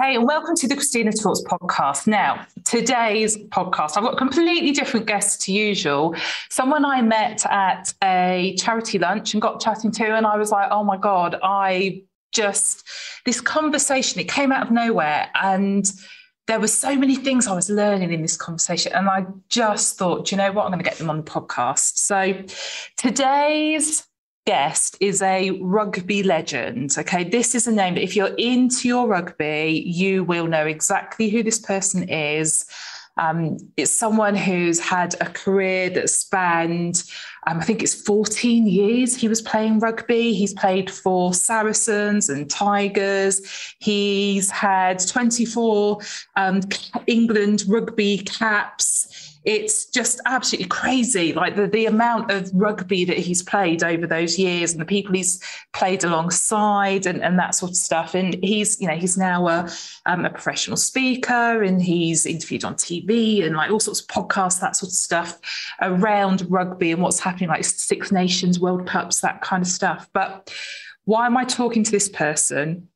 Hey, and welcome to the Christina Talks podcast. Now, today's podcast, I've got completely different guest to usual. Someone I met at a charity lunch and got chatting to, and I was like, oh my God, I just, this conversation, it came out of nowhere. And there were so many things I was learning in this conversation. And I just thought, you know what, I'm going to get them on the podcast. So today's guest is a rugby legend. Okay, this is a name that if you're into your rugby, you will know exactly who this person is. Um, it's someone who's had a career that spanned, um, I think it's 14 years he was playing rugby. He's played for Saracens and Tigers. He's had 24 um, England rugby caps it's just absolutely crazy like the, the amount of rugby that he's played over those years and the people he's played alongside and, and that sort of stuff. And he's you know he's now a, um, a professional speaker and he's interviewed on tv and like all sorts of podcasts that sort of stuff around rugby and what's happening like six nations world cups that kind of stuff. But why am i talking to this person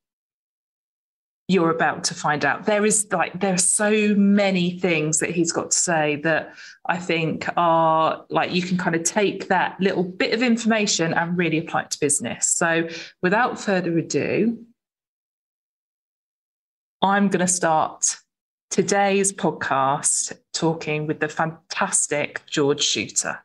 you're about to find out. There is like there are so many things that he's got to say that I think are like you can kind of take that little bit of information and really apply it to business. So without further ado, I'm going to start today's podcast talking with the fantastic George Chuter.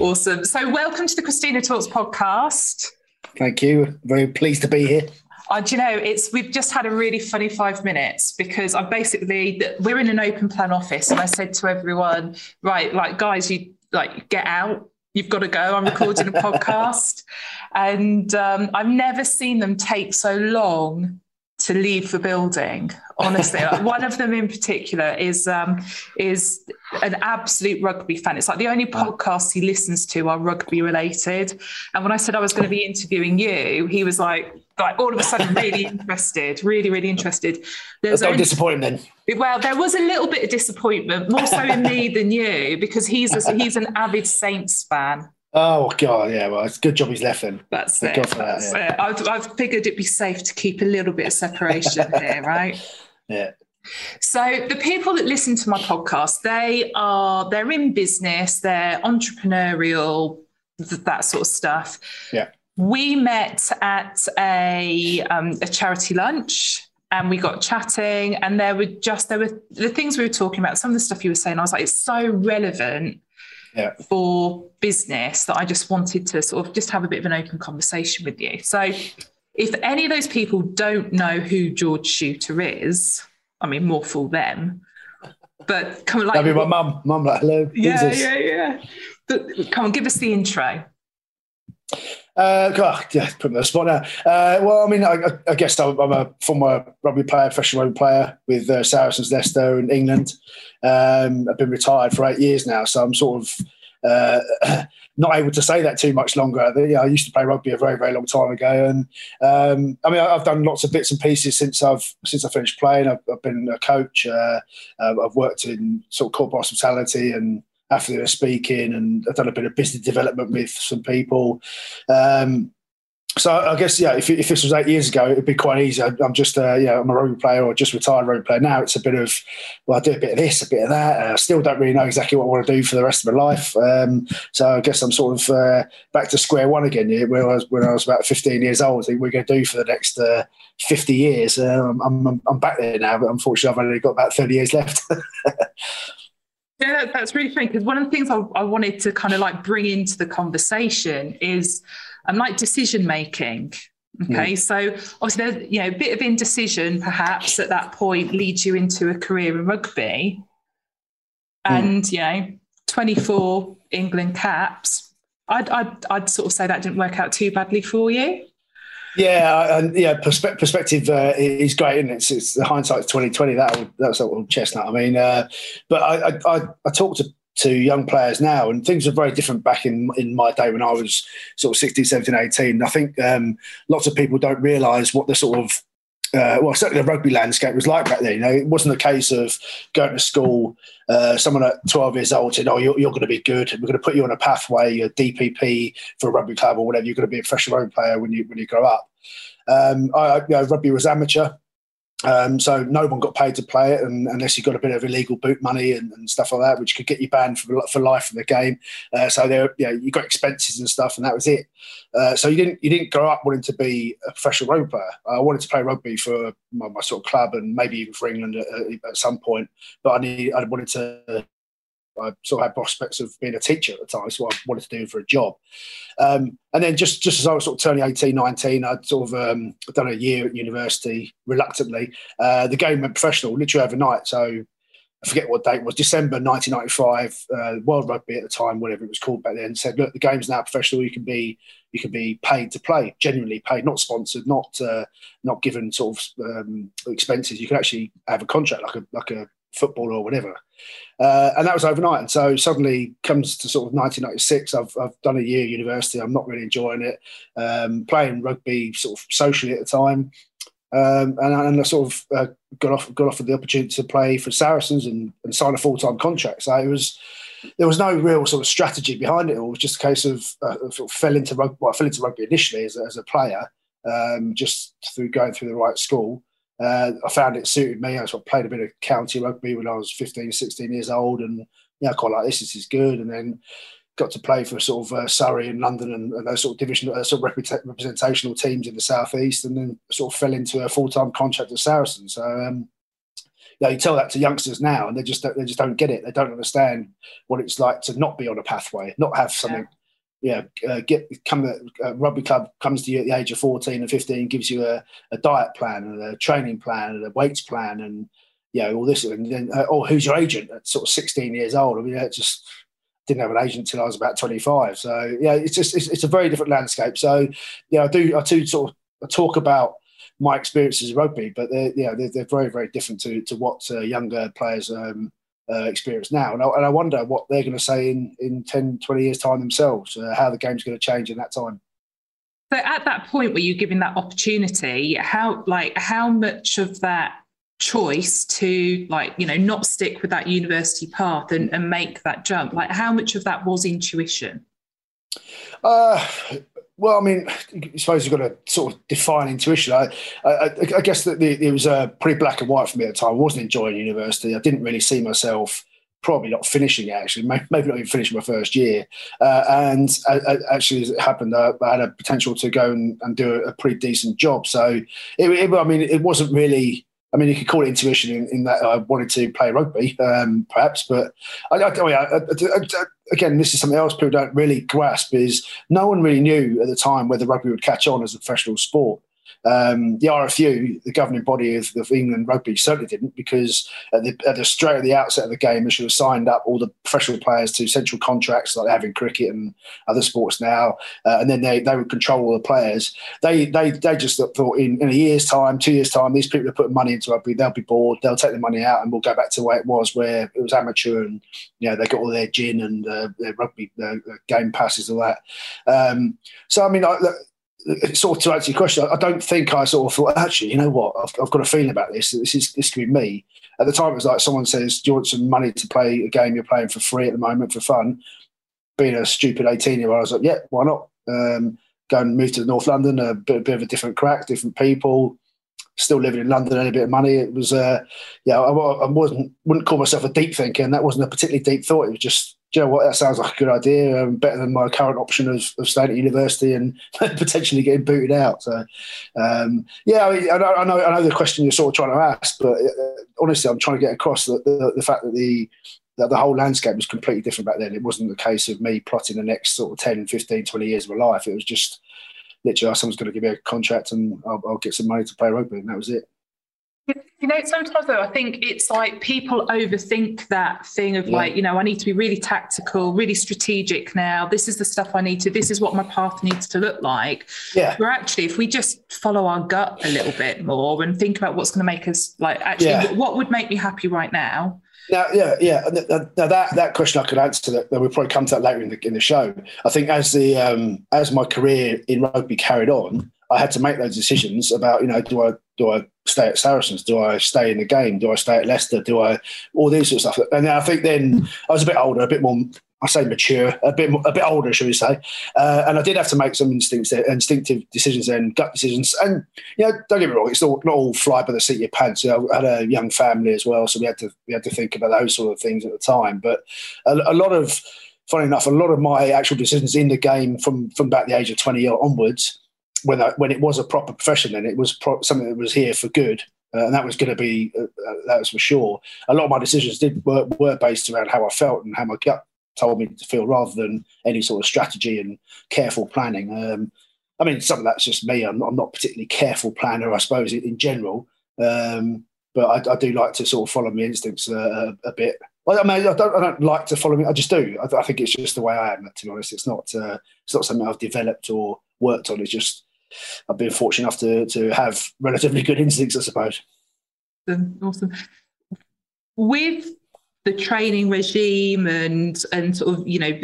Awesome. So, welcome to the Christina Talks podcast. Thank you. Very pleased to be here. Uh, do you know, it's we've just had a really funny five minutes because I basically we're in an open plan office, and I said to everyone, right, like guys, you like get out. You've got to go. I'm recording a podcast, and um, I've never seen them take so long to leave the building. Honestly, like one of them in particular is um, is an absolute rugby fan. It's like the only podcasts he listens to are rugby related. And when I said I was going to be interviewing you, he was like, like all of a sudden really interested, really, really interested. There's Don't disappoint then. Well, there was a little bit of disappointment, more so in me than you, because he's a, he's an avid Saints fan. Oh God, yeah. Well, it's a good job he's left then. That's Thank it. That's yeah. it. I've, I've figured it'd be safe to keep a little bit of separation here, right? Yeah. So the people that listen to my podcast, they are they're in business, they're entrepreneurial, that sort of stuff. Yeah. We met at a um, a charity lunch and we got chatting and there were just there were the things we were talking about some of the stuff you were saying i was like it's so relevant yeah. for business that I just wanted to sort of just have a bit of an open conversation with you. So, if any of those people don't know who George Chuter is, I mean, more for them. But come on, like, that'd be my mum. Mum, like, hello. Yeah, yeah, yeah. But come on, give us the intro. Uh, God, yeah, put me on the spot now. Uh, well, I mean, I, I guess I'm, a former rugby player, professional rugby player with uh, Saracens, Leicester, in England. Um, I've been retired for eight years now, so I'm sort of uh, not able to say that too much longer. I used to play rugby a very, very long time ago, and um, I mean, I've done lots of bits and pieces since I've since I finished playing. I've, I've been a coach. Uh, um, I've worked in sort of corporate hospitality and after they were speaking, and I've done a bit of business development with some people. Um, so I guess yeah, if, if this was eight years ago, it'd be quite easy. I'm just uh, yeah, I'm a rugby player or just retired rugby player. Now it's a bit of well, I do a bit of this, a bit of that. I still don't really know exactly what I want to do for the rest of my life. Um, so I guess I'm sort of uh, back to square one again. Yeah, where I was when I was about 15 years old. I think we're going to do for the next uh, 50 years. Uh, I'm, I'm, I'm back there now, but unfortunately, I've only got about 30 years left. Yeah, that's really funny because one of the things I, I, wanted to kind of like bring into the conversation is um, like decision making. Okay, mm. so obviously there's you know a bit of indecision perhaps at that point leads you into a career in rugby, and mm. you know 24 England caps. I'd, I'd I'd sort of say that didn't work out too badly for you. Yeah, and yeah, perspe- perspective uh, is great, and it? it's, it's the hindsight's twenty twenty. That that's a chestnut. I mean, uh, but I, I I talk to to young players now and things are very different back in in my day when I was sort of 16 17 18 I think um, lots of people don't realize what the sort of uh, well, certainly the rugby landscape was like back then. You know, it wasn't a case of going to school. Uh, someone at 12 years old said, "Oh, you're, you're going to be good. We're going to put you on a pathway, a DPP for a rugby club or whatever. You're going to be a professional rugby player when you when you grow up." Um, I, you know, rugby was amateur. Um, so no one got paid to play it, and, unless you got a bit of illegal boot money and, and, stuff like that, which could get you banned for, for life from the game. Uh, so there, you, you got expenses and stuff, and that was it. Uh, so you didn't you didn't grow up wanting to be a professional rugby player. I wanted to play rugby for my, my sort of club and maybe even for England at, at some point, but I need I wanted to I sort of had prospects of being a teacher at the time. So I wanted to do for a job. Um, and then just, just as I was sort of turning 18, 19, I'd sort of um, done a year at university reluctantly. Uh, the game went professional literally overnight. So I forget what date was, December 1995, uh, World Rugby at the time, whatever it was called back then, said, look, the game's now professional. You can be you can be paid to play, genuinely paid, not sponsored, not uh, not given sort of um, expenses. You can actually have a contract like a like a football or whatever. Uh, and that was overnight. And so suddenly comes to sort of 1996. I've, I've done a year university. I'm not really enjoying it. Um, playing rugby sort of socially at the time. Um, and, and, I sort of uh, got off got offered the opportunity to play for Saracens and, and sign a full time contract. So it was there was no real sort of strategy behind it. It was just a case of uh, sort of fell into rugby. Well, I fell into rugby initially as a, as a player, um, just through going through the right school. Uh, I found it suited me. I sort of played a bit of county rugby when I was 15, 16 years old, and yeah, I quite like this. This is good. And then got to play for sort of uh, Surrey and London and, and, those sort of division, uh, sort of representational teams in the southeast, and then sort of fell into a full time contract at Saracen. So. Um, you, know, you tell that to youngsters now, and they just they just don't get it. They don't understand what it's like to not be on a pathway, not have something yeah yeah, uh, get come uh, rugby club comes to you at the age of 14 and 15, gives you a, a diet plan and a training plan and a weights plan and you know all this and then uh, oh who's your agent at sort of 16 years old? I mean, it just didn't have an agent until I was about 25. So yeah, it's just it's, it's a very different landscape. So yeah, I do I do sort of talk about my experiences of rugby, but they're yeah they're, they're very very different to to what uh, younger players um, uh, experience now. And I, and I, wonder what they're going to say in, in 10, 20 years' time themselves, uh, how the game's going to change in that time. So at that point where you're given that opportunity, how like how much of that choice to like you know not stick with that university path and, and make that jump like how much of that was intuition uh well, I mean, I suppose you've got to sort of define intuition. I, I, I guess that it was uh, pretty black and white for me at the time. I wasn't enjoying university. I didn't really see myself probably not finishing it actually, maybe not even finishing my first year. Uh, and uh, uh, actually, as it happened, uh, I had a potential to go and, and do a, a, pretty decent job. So, it, it, I mean, it wasn't really I mean, you could call it intuition in, in that I wanted to play rugby, um, perhaps. But I, I, I, again, this is something else people don't really grasp: is no one really knew at the time whether rugby would catch on as a professional sport. Um, the RFU, the governing body of, of, England rugby, certainly didn't because at the, at the, straight at the outset of the game, they should have signed up all the professional players to central contracts like they have in cricket and other sports now, uh, and then they, they would control all the players. They they, they just thought in, in a year's time, two years' time, these people are putting money into rugby, they'll be bored, they'll take the money out, and we'll go back to the way it was, where it was amateur and you know they got all their gin and uh, their rugby uh, game passes and all that. Um, so I mean, I, sort of to answer your question, I don't think I sort of thought, actually, you know what, I've, I've, got a feeling about this. This is this could be me. At the time, it was like someone says, "Do you want some money to play a game you're playing for free at the moment for fun?" Being a stupid eighteen year old, I was like, "Yeah, why not?" Um, go and move to North London, a bit, a bit, of a different crack, different people. Still living in London, any bit of money. It was, uh, yeah, I, I wasn't wouldn't call myself a deep thinker, and that wasn't a particularly deep thought. It was just you know what, that sounds like a good idea, um, better than my current option of, of staying at university and potentially getting booted out. So, um, yeah, I, mean, I, know, I, know, I know the question you're sort of trying to ask, but uh, honestly, I'm trying to get across the, the, the fact that the that the whole landscape was completely different back then. It wasn't the case of me plotting the next sort of 10, 15, 20 years of my life. It was just literally, oh, someone's going to give me a contract and I'll, I'll get some money to play rugby, and that was it. You know, sometimes though, I think it's like people overthink that thing of yeah. like, you know, I need to be really tactical, really strategic now. This is the stuff I need to, this is what my path needs to look like. Yeah. Where actually, if we just follow our gut a little bit more and think about what's going to make us like, actually, yeah. what would make me happy right now? Now, yeah, yeah. Now that that question I could answer that. We'll probably come to that later in the in the show. I think as the um, as my career in rugby carried on, I had to make those decisions about you know do I do I stay at Saracens? Do I stay in the game? Do I stay at Leicester? Do I all these sort of stuff? And I think then I was a bit older, a bit more. I say mature, a bit a bit older, shall we say? Uh, and I did have to make some instinctive, instinctive decisions and gut decisions. And you know, don't get me wrong, it's not, not all fly by the seat of your pants. You know, I had a young family as well, so we had to we had to think about those sort of things at the time. But a, a lot of, funny enough, a lot of my actual decisions in the game from from about the age of twenty onwards when I, when it was a proper profession, then it was pro- something that was here for good, uh, and that was going to be uh, uh, that was for sure. A lot of my decisions did were, were based around how I felt and how my gut told me to feel, rather than any sort of strategy and careful planning. Um, I mean, some of that's just me. I'm, I'm not particularly careful planner, I suppose, in, general. Um, but I, I, do like to sort of follow my instincts uh, a, a, bit. I mean, I don't, I don't like to follow me. I just do. I, I, think it's just the way I am. To be honest, it's not. Uh, it's not something I've developed or worked on. It's just I've been fortunate enough to to have relatively good instincts, I suppose. Awesome. With the training regime and and sort of you know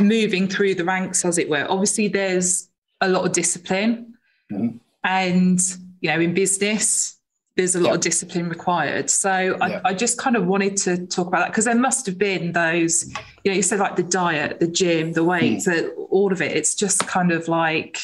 moving through the ranks, as it were, obviously there's a lot of discipline, mm-hmm. and you know in business there's a lot of discipline required. So I, I, just kind of wanted to talk about that because there must have been those, you know, you said like the diet, the gym, the weights, mm. all of it. It's just kind of like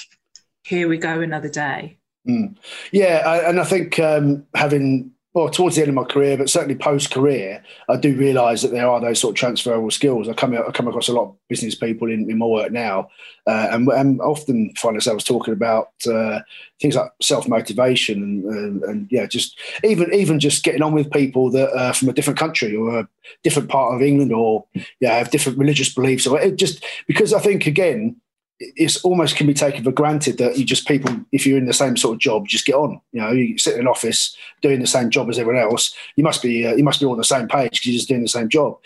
here we go another day. Mm. Yeah, I, and I think um, having well towards the end of my career, but certainly post career, I do realise that there are those sort of transferable skills. I come I come across a lot of business people in, in my work now, uh, and, and often find ourselves talking about uh, things like self motivation and, and, and, yeah, just even even just getting on with people that are from a different country or a different part of England or yeah have different religious beliefs or it just because I think again it's almost can be taken for granted that you just people, if you're in the same sort of job, just get on. You know, you sit in an office doing the same job as everyone else. You must be uh, you must be on the same page because you're just doing the same job.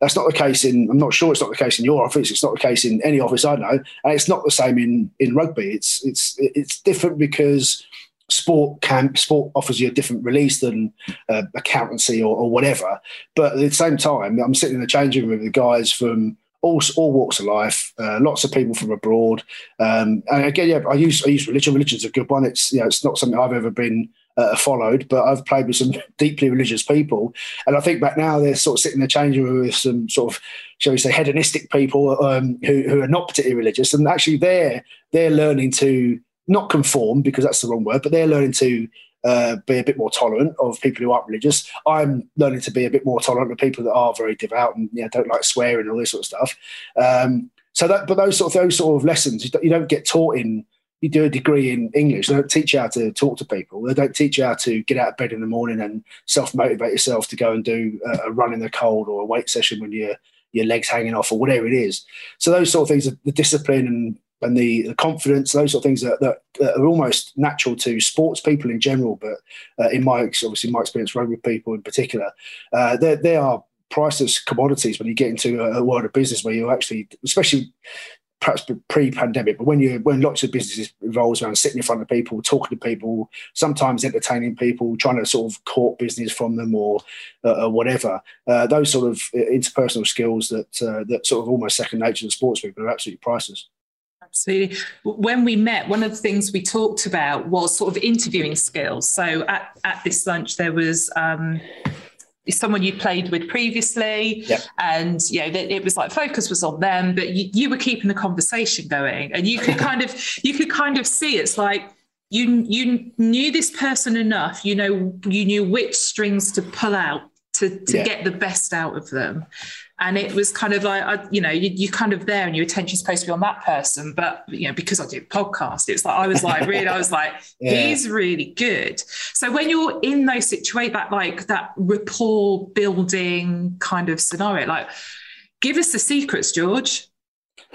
That's not the case in. I'm not sure it's not the case in your office. It's not the case in any office I know, and it's not the same in in rugby. It's it's it's different because sport can sport offers you a different release than uh, accountancy or, or, whatever. But at the same time, I'm sitting in the changing room with the guys from all, all walks of life, uh, lots of people from abroad. Um, and again, yeah, I use I use religion. Religion's a good one. It's you know, it's not something I've ever been uh, followed, but I've played with some deeply religious people. And I think back now they're sort of sitting in the changing room with some sort of, shall we say, hedonistic people um, who, who are not particularly religious. And actually they're, they're learning to not conform because that's the wrong word, but they're learning to uh, be a bit more tolerant of people who aren't religious. I'm learning to be a bit more tolerant of people that are very devout and you know, don't like swearing and all this sort of stuff. Um, so that, but those sort of those sort of lessons you don't get taught in. You do a degree in English. They don't teach you how to talk to people. They don't teach you how to get out of bed in the morning and self motivate yourself to go and do a, run in the cold or a weight session when your your legs hanging off or whatever it is. So those sort of things, are the discipline and and the, the confidence, those sort of things that, that, that, are almost natural to sports people in general. But uh, in my obviously my experience, rugby people in particular, uh, they are priceless commodities when you get into a, a world of business where you're actually, especially perhaps pre-pandemic, but when you when lots of businesses revolves around sitting in front of people, talking to people, sometimes entertaining people, trying to sort of court business from them or, uh, or whatever, uh, those sort of interpersonal skills that uh, that sort of almost second nature to sports people are absolutely priceless. Absolutely. When we met, one of the things we talked about was sort of interviewing skills. So at, at this lunch, there was um, someone you played with previously, yep. and you know it was like focus was on them, but you, you were keeping the conversation going, and you could kind of you could kind of see it's like you you knew this person enough, you know you knew which strings to pull out to to yeah. get the best out of them and it was kind of like I, you know you, you kind of there and your attention's supposed to be on that person but you know because i do podcast it's like i was like really i was like yeah. he's really good so when you're in those situations that like that rapport building kind of scenario like give us the secrets george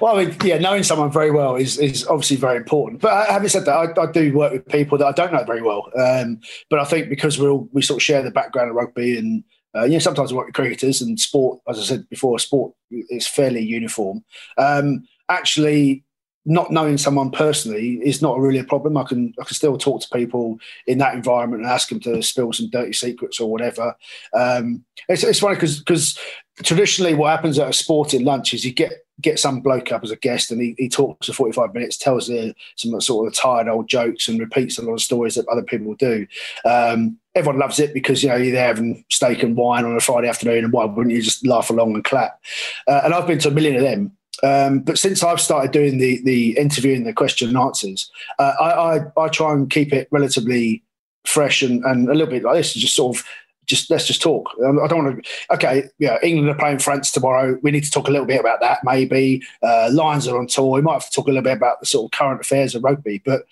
well, I mean, yeah, knowing someone very well is is obviously very important. But having said that, I, I do work with people that I don't know very well. Um, but I think because we all we sort of share the background of rugby and uh, you know, sometimes I work with cricketers and sport, as I said before, sport is fairly uniform. Um, actually, not knowing someone personally is not really a problem. I can I can still talk to people in that environment and ask them to spill some dirty secrets or whatever. Um, it's, it's funny because because traditionally what happens at a sporting lunch is you get get some bloke up as a guest and he, he talks for 45 minutes, tells uh, some sort of tired old jokes and repeats a lot of stories that other people do. Um, everyone loves it because, you know, you're there having steak and wine on a Friday afternoon and why wouldn't you just laugh along and clap? Uh, and I've been to a million of them. Um, but since I've started doing the the interviewing, the question and answers, uh, I, I, I try and keep it relatively fresh and, and a little bit like this, is just sort of just let's just talk. Um, I don't want to. Okay, yeah, England are playing France tomorrow. We need to talk a little bit about that. Maybe uh, Lions are on tour. We might have to talk a little bit about the sort of current affairs of rugby. But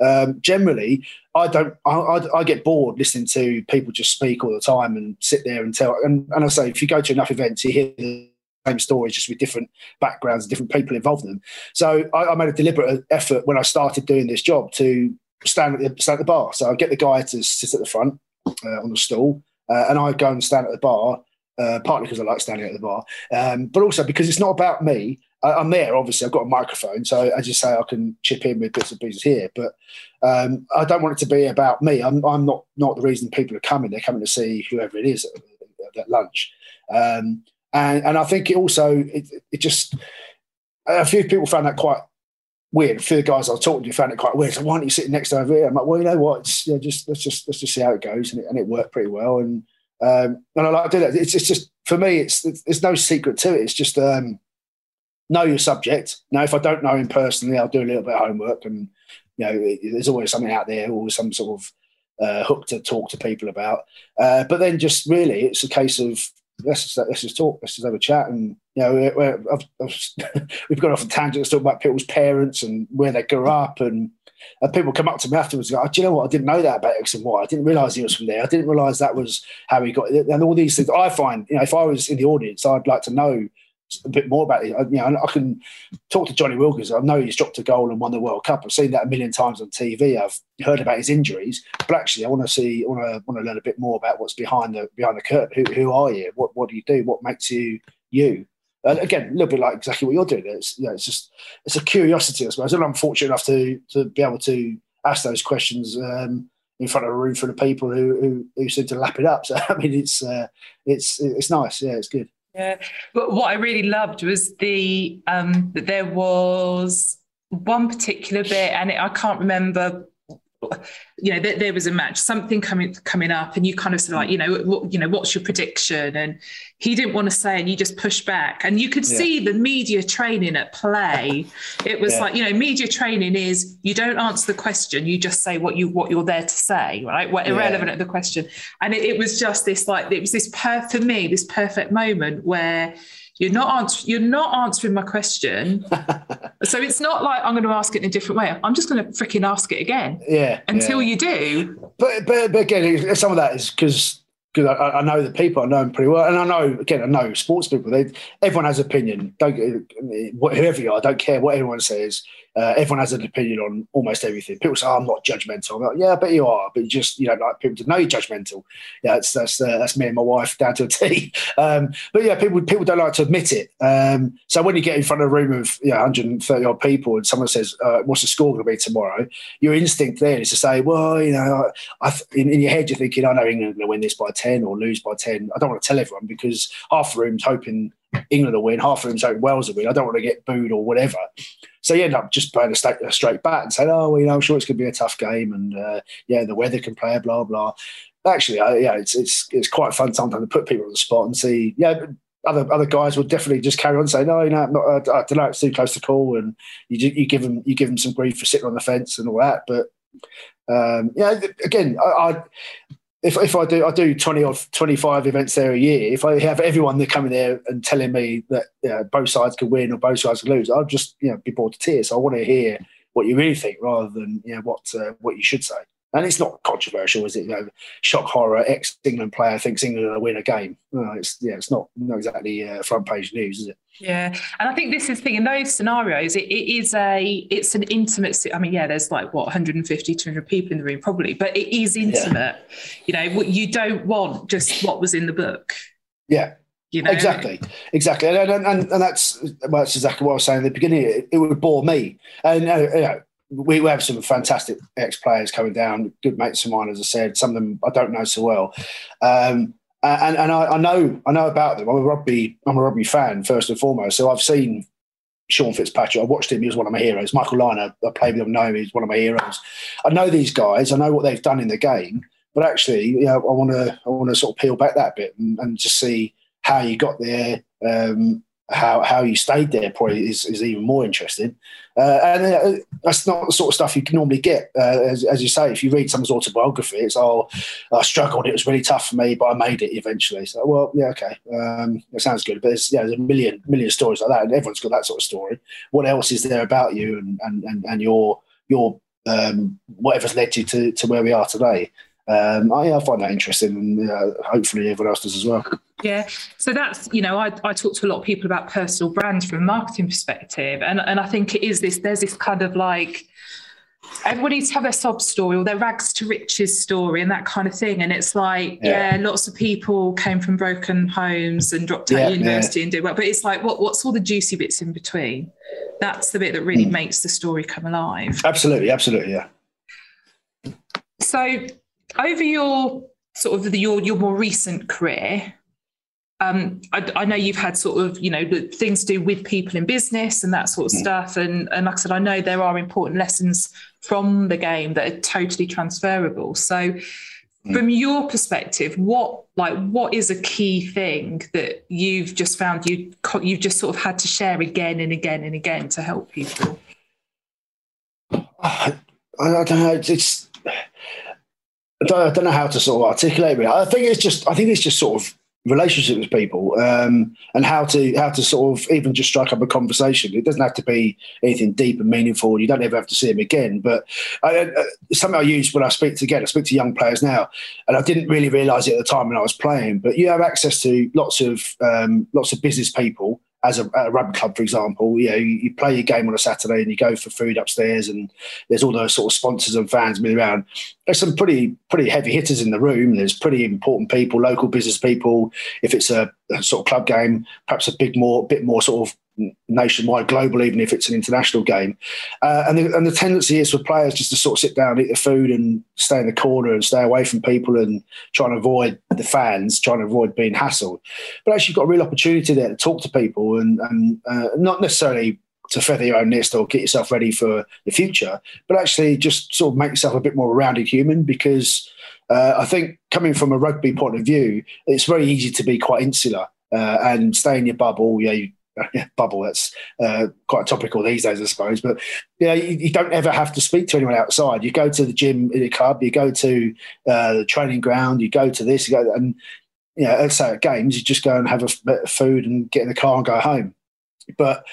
um, generally, I don't. I, I, I, get bored listening to people just speak all the time and sit there and tell. And, and I say, if you go to enough events, you hear the same stories just with different backgrounds, different people involved in them. So I, I made a deliberate effort when I started doing this job to stand at the, stand at the bar. So I get the guy to sit at the front uh, on the stool uh, and I go and stand at the bar, uh, partly because I like standing at the bar, um, but also because it's not about me. I, am there, obviously. I've got a microphone, so as you say, I can chip in with bits and pieces here. But um, I don't want it to be about me. I'm, I'm, not not the reason people are coming. They're coming to see whoever it is at, at lunch, um, and and I think it also it, it just a few people found that quite weird. A few guys I was talking to found it quite weird. So why aren't you sitting next to over here? I'm like, well, you know what? It's, just let's just let's just see how it goes, and it, and it worked pretty well. And um, and I like to do that. It's, it's just for me, it's there's no secret to it. It's just um, know your subject. Now, if I don't know him personally, I'll do a little bit of homework, and you know, it, there's always something out there, or some sort of uh, hook to talk to people about. Uh, but then, just really, it's a case of let's just, let's just talk, let's just have a chat. And, you know, I've, I've, we've got off on tangents talking about people's parents and where they grew up. And, and people come up to me afterwards and go, oh, do you know what? I didn't know that about X and Y. I didn't realize he was from there. I didn't realize that was how he got it. And all these things I find, you know, if I was in the audience, I'd like to know a bit more about it. You know, I can talk to Johnny Wilkins. I know he's dropped a goal and won the World Cup. I've seen that a million times on TV. I've heard about his injuries, but actually, I want to see, I want to want to learn a bit more about what's behind the behind the curtain. Who, who are you? What what do you do? What makes you you? And again, a little bit like exactly what you're doing. It's you know, it's just it's a curiosity, I suppose. And I'm fortunate enough to to be able to ask those questions. Um, in front of a room full of people who, who, who seem to lap it up. So I mean, it's uh, it's it's nice. Yeah, it's good. Yeah, but what I really loved was the um, that there was one particular bit, and it, I can't remember you know, there, there, was a match, something coming coming up, and you kind of said like, you know, what, you know, what's your prediction? And he didn't want to say, and you just pushed back, and you could yeah. see the media training at play. It was yeah. like, you know, media training is you don't answer the question, you just say what you what you're there to say, right? What irrelevant yeah. of the question, and it, it was just this like it was this per for me this perfect moment where you're not answering. You're not answering my question. so it's not like I'm going to ask it in a different way. I'm just going to freaking ask it again. Yeah. Until yeah. you do. But, but but again, some of that is because because I, I, know the people, I know them pretty well, and I know again, I know sports people. They everyone has opinion. Don't whoever you are, I don't care what everyone says. Uh, everyone has an opinion on almost everything. People say, oh, "I'm not judgmental." I'm like, "Yeah, I bet you are," but you just you don't like people to know you're judgmental. Yeah, that's that's uh, that's me and my wife down to a T. Um, but yeah, people people don't like to admit it. Um, so when you get in front of a room of you know, 130 odd people and someone says, uh, "What's the score going to be tomorrow?" Your instinct there is to say, "Well, you know, I, in, in, your head you're thinking, I know England are going to win this by 10 or lose by 10." I don't want to tell everyone because half the room's hoping England will win, half the room's hoping Wales will win. I don't want to get booed or whatever. So you end up just playing a straight, a straight bat and saying, "Oh, well, you know, I'm sure it's going to be a tough game, and uh, yeah, the weather can play, blah blah." Actually, yeah, it's it's it's quite fun sometimes to put people on the spot and see. Yeah, other other guys will definitely just carry on saying, "No, you know, not, uh, I don't know, it's too close to call," and you you give them you give them some grief for sitting on the fence and all that. But um, yeah, again, I, I if, if I do I do twenty or twenty five events there a year, if I have everyone that coming there and telling me that you know, both sides could win or both sides could lose, I'll just you know be bored to tears. So I want to hear what you really think rather than you know what uh, what you should say. And it's not controversial, is it? You know, shock horror. Ex England player thinks England will win a game. No, it's yeah, it's not not exactly uh, front page news, is it? Yeah, and I think this is the thing in those scenarios. It, it is a it's an intimate. I mean, yeah, there's like what 150, 200 people in the room probably, but it is intimate. Yeah. You know, you don't want just what was in the book. Yeah, you know? Exactly, exactly, and, and, and, and that's well, that's exactly what I was saying at the beginning. It, it would bore me, and uh, you know, we have some fantastic ex players coming down, good mates of mine, as I said. Some of them I don't know so well, um, and and I, I, know I know about them. I'm a rugby I'm a rugby fan first and foremost, so I've seen Sean Fitzpatrick. I watched him; he was one of my heroes. Michael Lynagh, I played with him. Know he's one of my heroes. I know these guys. I know what they've done in the game. But actually, you know, I want to I want to sort of peel back that bit and, and just see how you got there, um, how how you stayed there probably is, is even more interesting. Uh, and uh, that's not the sort of stuff you can normally get. Uh, as, as, you say, if you read someone's autobiography, it's oh, I struggled. It was really tough for me, but I made it eventually. So, well, yeah, okay, um, that sounds good. But there's, yeah, there's a million million stories like that, and everyone's got that sort of story. What else is there about you and and and, and your your um, whatever's led you to, to where we are today? Um, I, I, find that interesting, and uh, hopefully everyone else does as well. Yeah, so that's you know I, I talk to a lot of people about personal brands from a marketing perspective, and and I think it is this. There's this kind of like everyone needs to have their sob story or their rags to riches story and that kind of thing. And it's like, yeah, yeah lots of people came from broken homes and dropped out yeah, of university yeah. and did well. But it's like, what, what's all the juicy bits in between? That's the bit that really mm. makes the story come alive. Absolutely, absolutely, yeah. So over your sort of the, your your more recent career, um, I, I, know you've had sort of you know things to do with people in business and that sort of mm. stuff, and and like I said, I know there are important lessons from the game that are totally transferable. So, mm. from your perspective, what like what is a key thing that you've just found you you've just sort of had to share again and again and again to help people? I, I don't know. It's I don't, I don't, know how to sort of articulate it. I think it's just I think it's just sort of relationship with people um, and how to how to sort of even just strike up a conversation. It doesn't have to be anything deep and meaningful. You don't ever have to see them again. But I, uh, something I use when I speak to again, I speak to young players now, and I didn't really realise it at the time when I was playing. But you have access to lots of um, lots of business people as a, a, rugby club, for example, you know, you, you, play your game on a Saturday and you go for food upstairs, and there's all those sort of sponsors and fans moving around. There's some pretty pretty heavy hitters in the room. There's pretty important people, local business people. If it's a, a sort of club game, perhaps a big more bit more sort of nationwide, global, even if it's an international game. Uh, and, the, and the tendency is for players just to sort of sit down, eat the food, and stay in the corner and stay away from people and try and avoid the fans, trying to avoid being hassled. But actually, you've got a real opportunity there to talk to people and, and uh, not necessarily to feather your own nest or get yourself ready for the future, but actually just sort of make yourself a bit more rounded human because. Uh, I think coming from a rugby point of view, it's very easy to be quite insular uh, and stay in your bubble. Yeah, you bubble. That's uh, quite topical these days, I suppose. But yeah, you, you, don't ever have to speak to anyone outside. You go to the gym in a club, you go to uh, the training ground, you go to this, you go, and you know, let's say at games, you just go and have a bit of food and get in the car and go home. But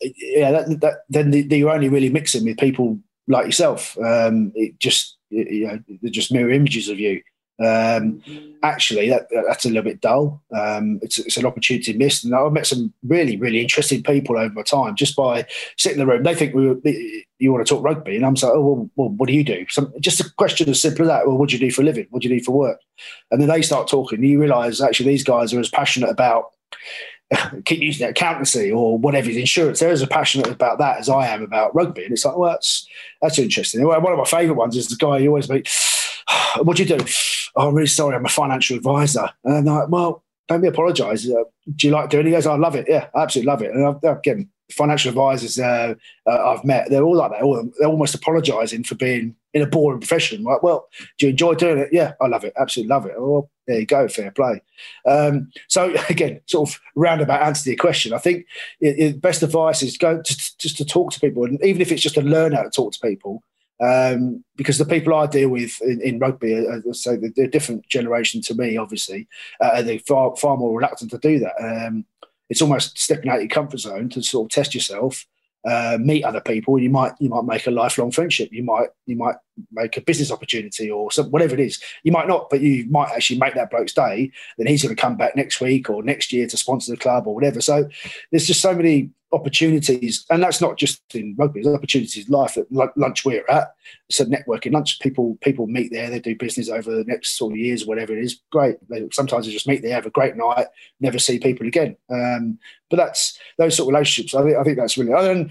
yeah, that, that, then the, the, you're only really mixing with people like yourself. Um, it just you know, they're just mirror images of you. Um, actually, that, that's a little bit dull. Um, it's, it's, an opportunity missed, and I've met some really, really interesting people over my time just by sitting in the room. They think we were, you want to talk rugby, and I'm like, oh, well, what do you do? Some, just a question as simple as that. Well, what do you do for a living? What do you do for work? And then they start talking, and you realise actually these guys are as passionate about keep using accountancy or whatever insurance. They're as passionate about that as I am about rugby, and it's like, well, that's that's interesting. One of my favourite ones is the guy you always meet. what do you do? oh, I'm really sorry, I'm a financial advisor. And I'm like, well, don't be apologise. Uh, do you like doing it? He goes, I love it. Yeah, I absolutely love it. And I've, again, financial advisors uh, uh, I've met, they're all like that. They're almost apologising for being in a boring profession. Like, well, do you enjoy doing it? Yeah, I love it. Absolutely love it. Well, there you go. Fair play. Um, so again, sort of roundabout answer to your question. I think it, it, best advice is go to, just to talk to people, and even if it's just to learn how to talk to people, um, because the people I deal with in, in rugby, are, so they're a different generation to me, obviously, uh, they're far far more reluctant to do that. Um, it's almost stepping out of your comfort zone to sort of test yourself uh, meet other people. You might you might make a lifelong friendship. You might you might make a business opportunity or some, whatever it is. You might not, but you might actually make that bloke's day. Then he's going to come back next week or next year to sponsor the club or whatever. So there's just so many opportunities, and that's not just in rugby. There's opportunities life at lunch we're at. So networking lunch. People people meet there. They do business over the next sort of years, whatever it is. Great. They, sometimes they just meet there, have a great night, never see people again. Um, but that's those sort of relationships. I think I think that's really. And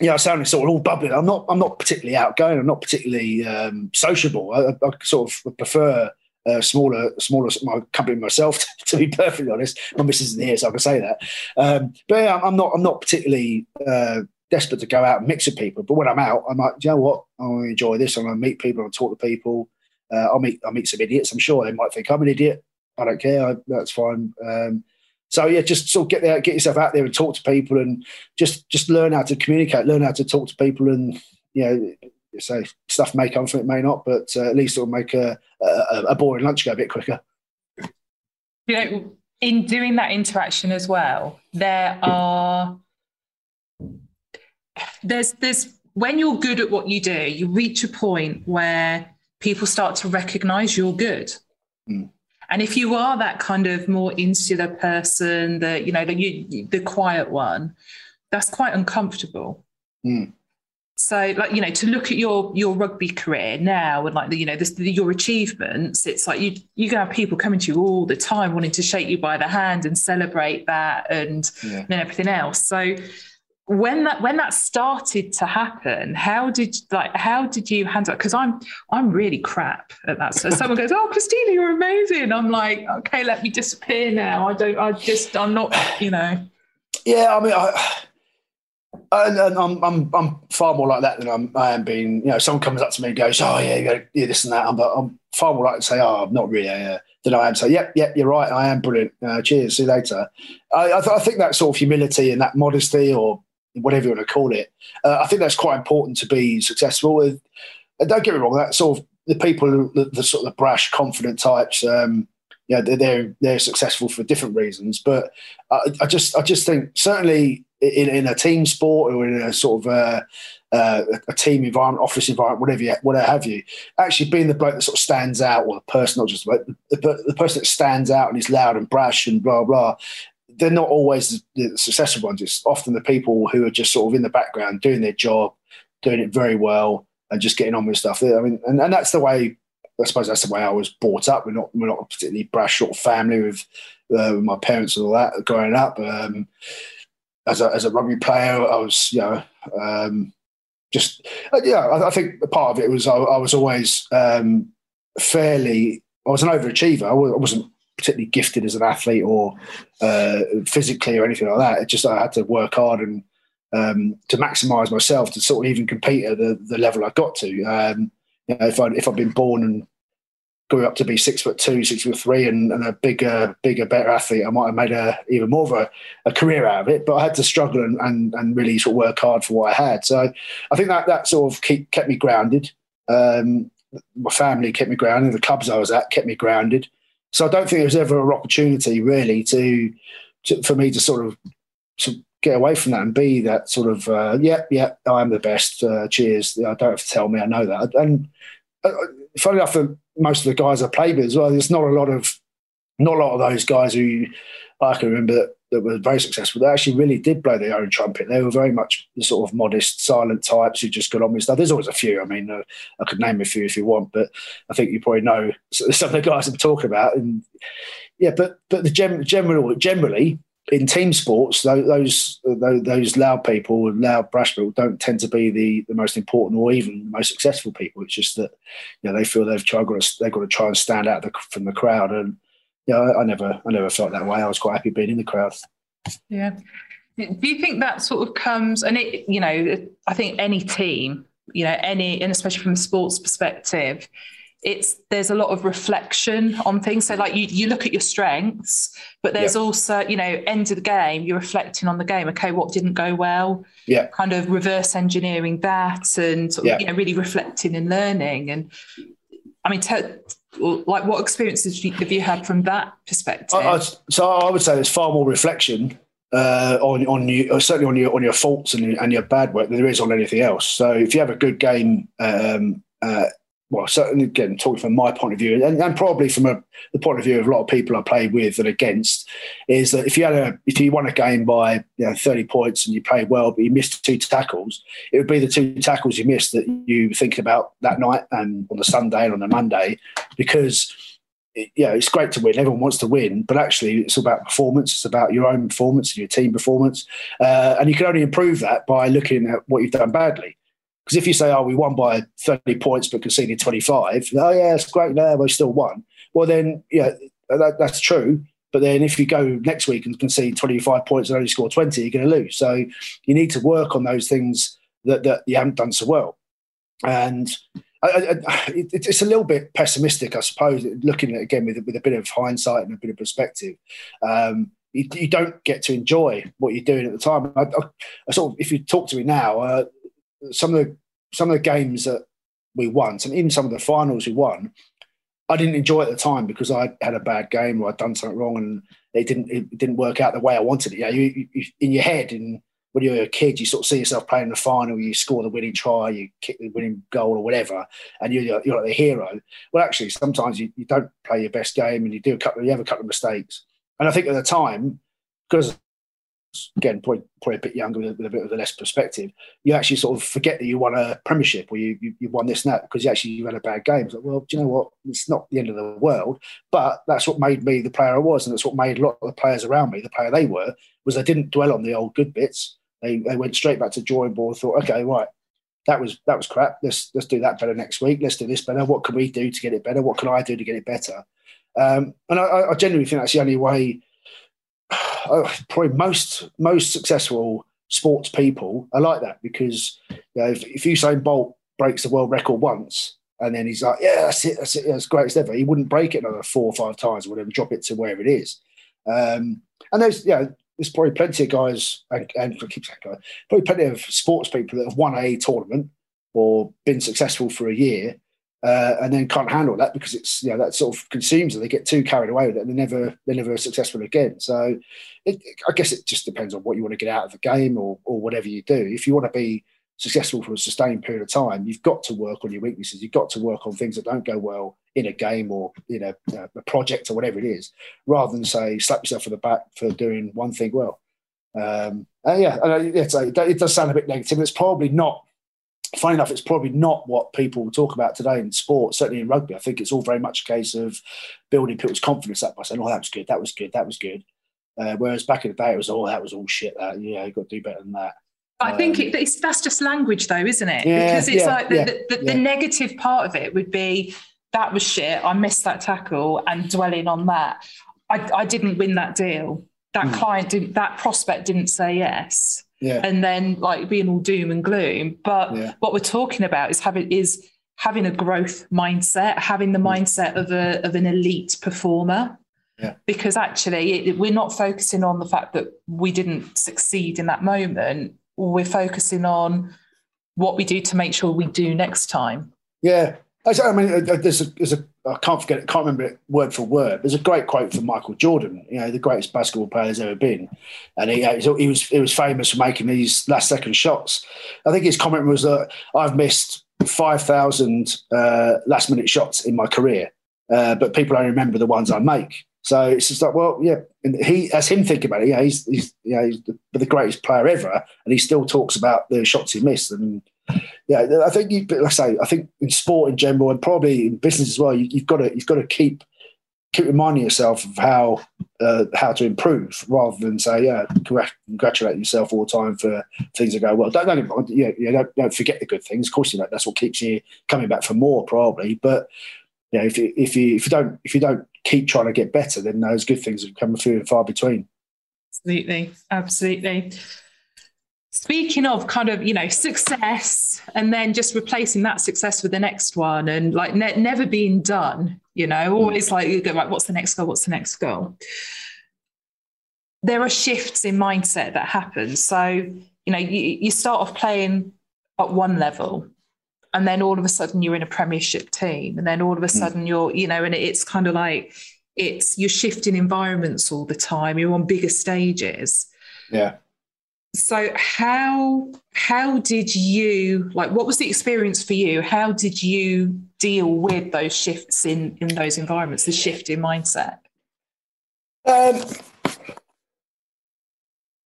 you know, I sound sort of all bubbly. I'm not. I'm not particularly outgoing. I'm not particularly um, sociable. I, I, sort of prefer uh, smaller, smaller my company myself. To be perfectly honest, my missus isn't here, so I can say that. Um, but yeah, I'm not. I'm not particularly uh, desperate to go out and mix with people. But when I'm out, I'm like, you know what? I enjoy this. I'm going to meet people. I'll talk to people. Uh, I'll meet. I'll meet some idiots. I'm sure they might think I'm an idiot. I don't care. I, that's fine. Um, so yeah, just sort of get there, get yourself out there and talk to people, and just just learn how to communicate, learn how to talk to people, and you know, so stuff may come from it, may not, but uh, at least it'll make a, a, a boring lunch go a bit quicker. You know, in doing that interaction as well, there are there's there's when you're good at what you do, you reach a point where people start to recognize you're good. Mm. And if you are that kind of more insular person, the you know the you, the quiet one, that's quite uncomfortable. Mm. So, like you know, to look at your your rugby career now and like the, you know this, the, your achievements, it's like you you have people coming to you all the time wanting to shake you by the hand and celebrate that and, yeah. and everything else. So, when that when that started to happen how did like how did you handle it? Because i'm i'm really crap at that. So someone goes oh christina you're amazing. I'm like okay let me disappear now. I don't i just i'm not you know. Yeah i mean i and, and I'm, I'm I'm far more like that than I'm, I am being. You know, someone comes up to me and goes, "Oh yeah, you got yeah, this and that." I'm, but I'm far more like to say, "Oh, I'm not really." Uh, than I am. So, yep, yep, you're right. I am brilliant. Uh, cheers. See you later. I, I, th- I, think that sort of humility and that modesty, or whatever you want to call it. Uh, I think that's quite important to be successful. And don't get me wrong, that sort of the people, the, the sort of the brash, confident types, um, yeah, they're, they're, they're successful for different reasons. But I, I just I just think certainly in, in, a team sport or in a sort of a, uh, a team environment, office environment, whatever you, whatever have you, actually being the bloke that sort of stands out, or the person, not just the, the, the person that stands out and is loud and brash and blah blah, they're not always the successful ones. It's often the people who are just sort of in the background doing their job, doing it very well, and just getting on with stuff. I mean, and, and that's the way. I suppose that's the way I was brought up. We're not we're not a particularly brash sort of family with, uh, with my parents and all that growing up. Um, as a as a rugby player, I was you know um, just uh, yeah. I, I, think part of it was I, I was always um, fairly. I was an overachiever. I wasn't particularly gifted as an athlete or uh, physically or anything like that. It just I had to work hard and um, to maximise myself to sort of even compete at the, the level I got to. Um, you know, if I if I'd been born and grew up to be six foot two, six foot three, and, and a bigger, bigger, better athlete, I might have made a even more of a, a career out of it. But I had to struggle and, and, and really sort of work hard for what I had. So I think that that sort of keep, kept me grounded. Um, my family kept me grounded. The clubs I was at kept me grounded. So I don't think there was ever an opportunity really to, to for me to sort of to get away from that and be that sort of uh, yeah yeah I am the best. Uh, cheers. I don't have to tell me I know that. And uh, funny enough, most of the guys I played with as well, there's not a lot of not a lot of those guys who I can remember that, that were very successful. They actually really did blow their own trumpet. They were very much the sort of modest, silent types who just got on with stuff. There's always a few. I mean, uh, I could name a few if you want, but I think you probably know some of the guys I'm talking about. And yeah, but but the gem, general generally in team sports, those those, loud people, loud brash people, don't tend to be the, the most important or even the most successful people. It's just that you know they feel they've tried got to, they've got to try and stand out the, from the crowd and yeah, I, I never, I never felt that way. I was quite happy being in the crowd. Yeah. Do you think that sort of comes, and it, you know, I think any team, you know, any, and especially from a sports perspective, it's there's a lot of reflection on things. So like you you look at your strengths, but there's yep. also you know end of the game you're reflecting on the game. Okay, what didn't go well? Yeah. Kind of reverse engineering that and sort yep. you know really reflecting and learning. And I mean, t- like what experiences have you had from that perspective? I, I, so I would say there's far more reflection uh, on on you, certainly on your on your faults and, and your bad work than there is on anything else. So if you have a good game, um, uh, well, certainly again talking from my point of view, and, and probably from a, the point of view of a lot of people I play with and against, is that if you had a if you won a game by you know, thirty points and you played well, but you missed two tackles, it would be the two tackles you missed that you thinking about that night and on the Sunday and on the Monday, because yeah, it's great to win. Everyone wants to win, but actually, it's about performance. It's about your own performance and your team performance, uh, and you can only improve that by looking at what you've done badly. Because if you say, "Oh, we won by 30 points but conceded 25," oh yeah, it's great. No, we still won. well then yeah that, that's true. But then if you go next week and concede 25 points and only score 20, you're going to lose. So you need to work on those things that, that you haven't done so well. And I, I, it, it's a little bit pessimistic, I suppose, looking at it again with, with a bit of hindsight and a bit of perspective. Um, you, you, don't get to enjoy what you're doing at the time. I, I sort of, if you talk to me now, uh, some of the some of the games that we won, some even some of the finals we won, I didn't enjoy at the time because I had a bad game or I'd done something wrong and it didn't it didn't work out the way I wanted it. You, you, you, in your head and when you're a kid, you sort of see yourself playing the final, you score the winning try, you kick the winning goal or whatever, and you're, you're like the hero. Well, actually, sometimes you, you don't play your best game and you do a couple, you have a couple of mistakes. And I think at the time, because again, probably, probably a bit younger with a, with a, bit of a less perspective, you actually sort of forget that you won a premiership or you, you, you won this and that because you actually you had a bad game. It's like, well, do you know what? It's not the end of the world, but that's what made me the player I was, and that's what made a lot of the players around me the player they were. Was they didn't dwell on the old good bits. They, they went straight back to drawing board. And thought, okay, right, that was that was crap. Let's let's do that better next week. Let's do this better. What can we do to get it better? What can I do to get it better? Um, and I, I genuinely think that's the only way uh, probably most most successful sports people are like that because you know, if, if Usain Bolt breaks the world record once and then he's like, yeah, that's it, that's it, that's greatest ever. He wouldn't break it another four or five times or whatever, drop it to wherever it is. Um, and there's, you know, there's probably plenty of guys, and, and keep saying guys, probably plenty of sports people that have won a tournament or been successful for a year uh, and then can't handle that because it's you know that sort of consumes them. They get too carried away with it, and they're never they're never successful again. So, it, I guess it just depends on what you want to get out of the game or or whatever you do. If you want to be successful for a sustained period of time, you've got to work on your weaknesses. You've got to work on things that don't go well in a game or in a, a project or whatever it is, rather than say slap yourself on the back for doing one thing well. Um, and yeah, and it does sound a bit negative. It's probably not funny enough, it's probably not what people talk about today in sport, certainly in rugby. I think it's all very much a case of building people's confidence up by saying, oh, that was good, that was good, that was good. Uh, whereas back in the day, it was, oh, that was all shit. That yeah, you got to do better than that. I think um, it, that's just language, though, isn't it? Yeah, because it's yeah, like the, yeah, the, the, the negative part of it would be that was shit. I missed that tackle, and dwelling on that, I, I didn't win that deal. That mm. client didn't. That prospect didn't say yes yeah. and then like being all doom and gloom. But yeah. what we're talking about is having is having a growth mindset, having the mm. mindset of a of an elite performer. Yeah. Because actually, it, we're not focusing on the fact that we didn't succeed in that moment. We're focusing on what we do to make sure we do next time. Yeah, I mean, uh, uh, there's a, there's a I can't forget, it, can't remember it word for word. There's a great quote from Michael Jordan, you know, the greatest basketball player there's ever been, and he, he was he was famous for making these last second shots. I think his comment was that I've missed five thousand uh, last minute shots in my career, uh, but people only remember the ones I make. So it's just like, well, yeah, and he that's him thinking about it. Yeah, he's he's know, he's the, the greatest player ever, and he still talks about the shots he missed and yeah, I think you, like I say, I think in sport in general and probably in business as well, you, have got to you've got to keep keep reminding yourself of how uh, how to improve rather than say, yeah, congratulate yourself all the time for things that go well. Don't don't, yeah, yeah, don't, don't forget the good things. Of course, you know that's what keeps you coming back for more, probably. But yeah, if you if you if you don't if you don't keep trying to get better, then those good things will come few and far between. Absolutely, absolutely. Speaking of kind of, you know, success and then just replacing that success with the next one and like ne- never being done, you know, hmm. always like you go, like, what's the next goal? What's the next goal? There are shifts in mindset that happen. So, you know, you, you start off playing at one level and then all of a sudden you're in a premiership team and then all of a hmm. sudden you're, you know, and it's kind of like, it's you're shifting environments all the time. You're on bigger stages. Yeah so how how did you like what was the experience for you how did you deal with those shifts in in those environments the shift in mindset um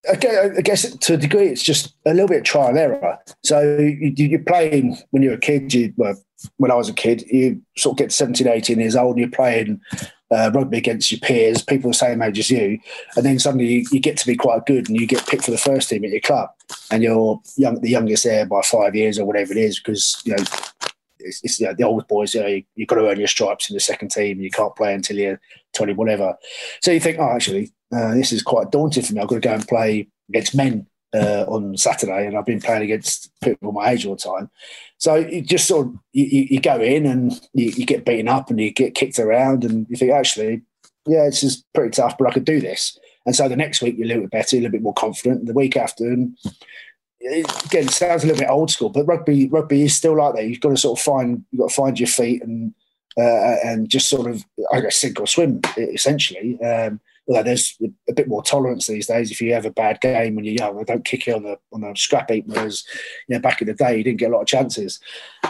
I guess to a degree, it's just a little bit of trial and error. So you, are playing when you're a kid. You, well, when I was a kid, you sort of get 17, 18 years old, and you're playing uh, rugby against your peers, people the same age as you, and then suddenly you, you, get to be quite good and you get picked for the first team at your club, and you're young, the youngest there by five years or whatever it is, because you know it's, it's you know, the old boys. You know, you, have got to earn your stripes in the second team. You can't play until you're twenty, whatever. So you think, oh, actually, uh, this is quite daunting for me. I've got to go and play against men uh, on Saturday, and I've been playing against people my age all the time. So you just sort of you, you go in and you, you, get beaten up and you get kicked around, and you think actually, yeah, this is pretty tough, but I could do this. And so the next week you're a little bit better, a little bit more confident. The week after, and again, sounds a little bit old school, but rugby rugby is still like that. You've got to sort of find you've got to find your feet and uh, and just sort of I guess sink or swim essentially. Um, although there's a bit more tolerance these days. If you have a bad game when you're young, they don't kick you on the on the scrap heap. Whereas, you know, back in the day, you didn't get a lot of chances.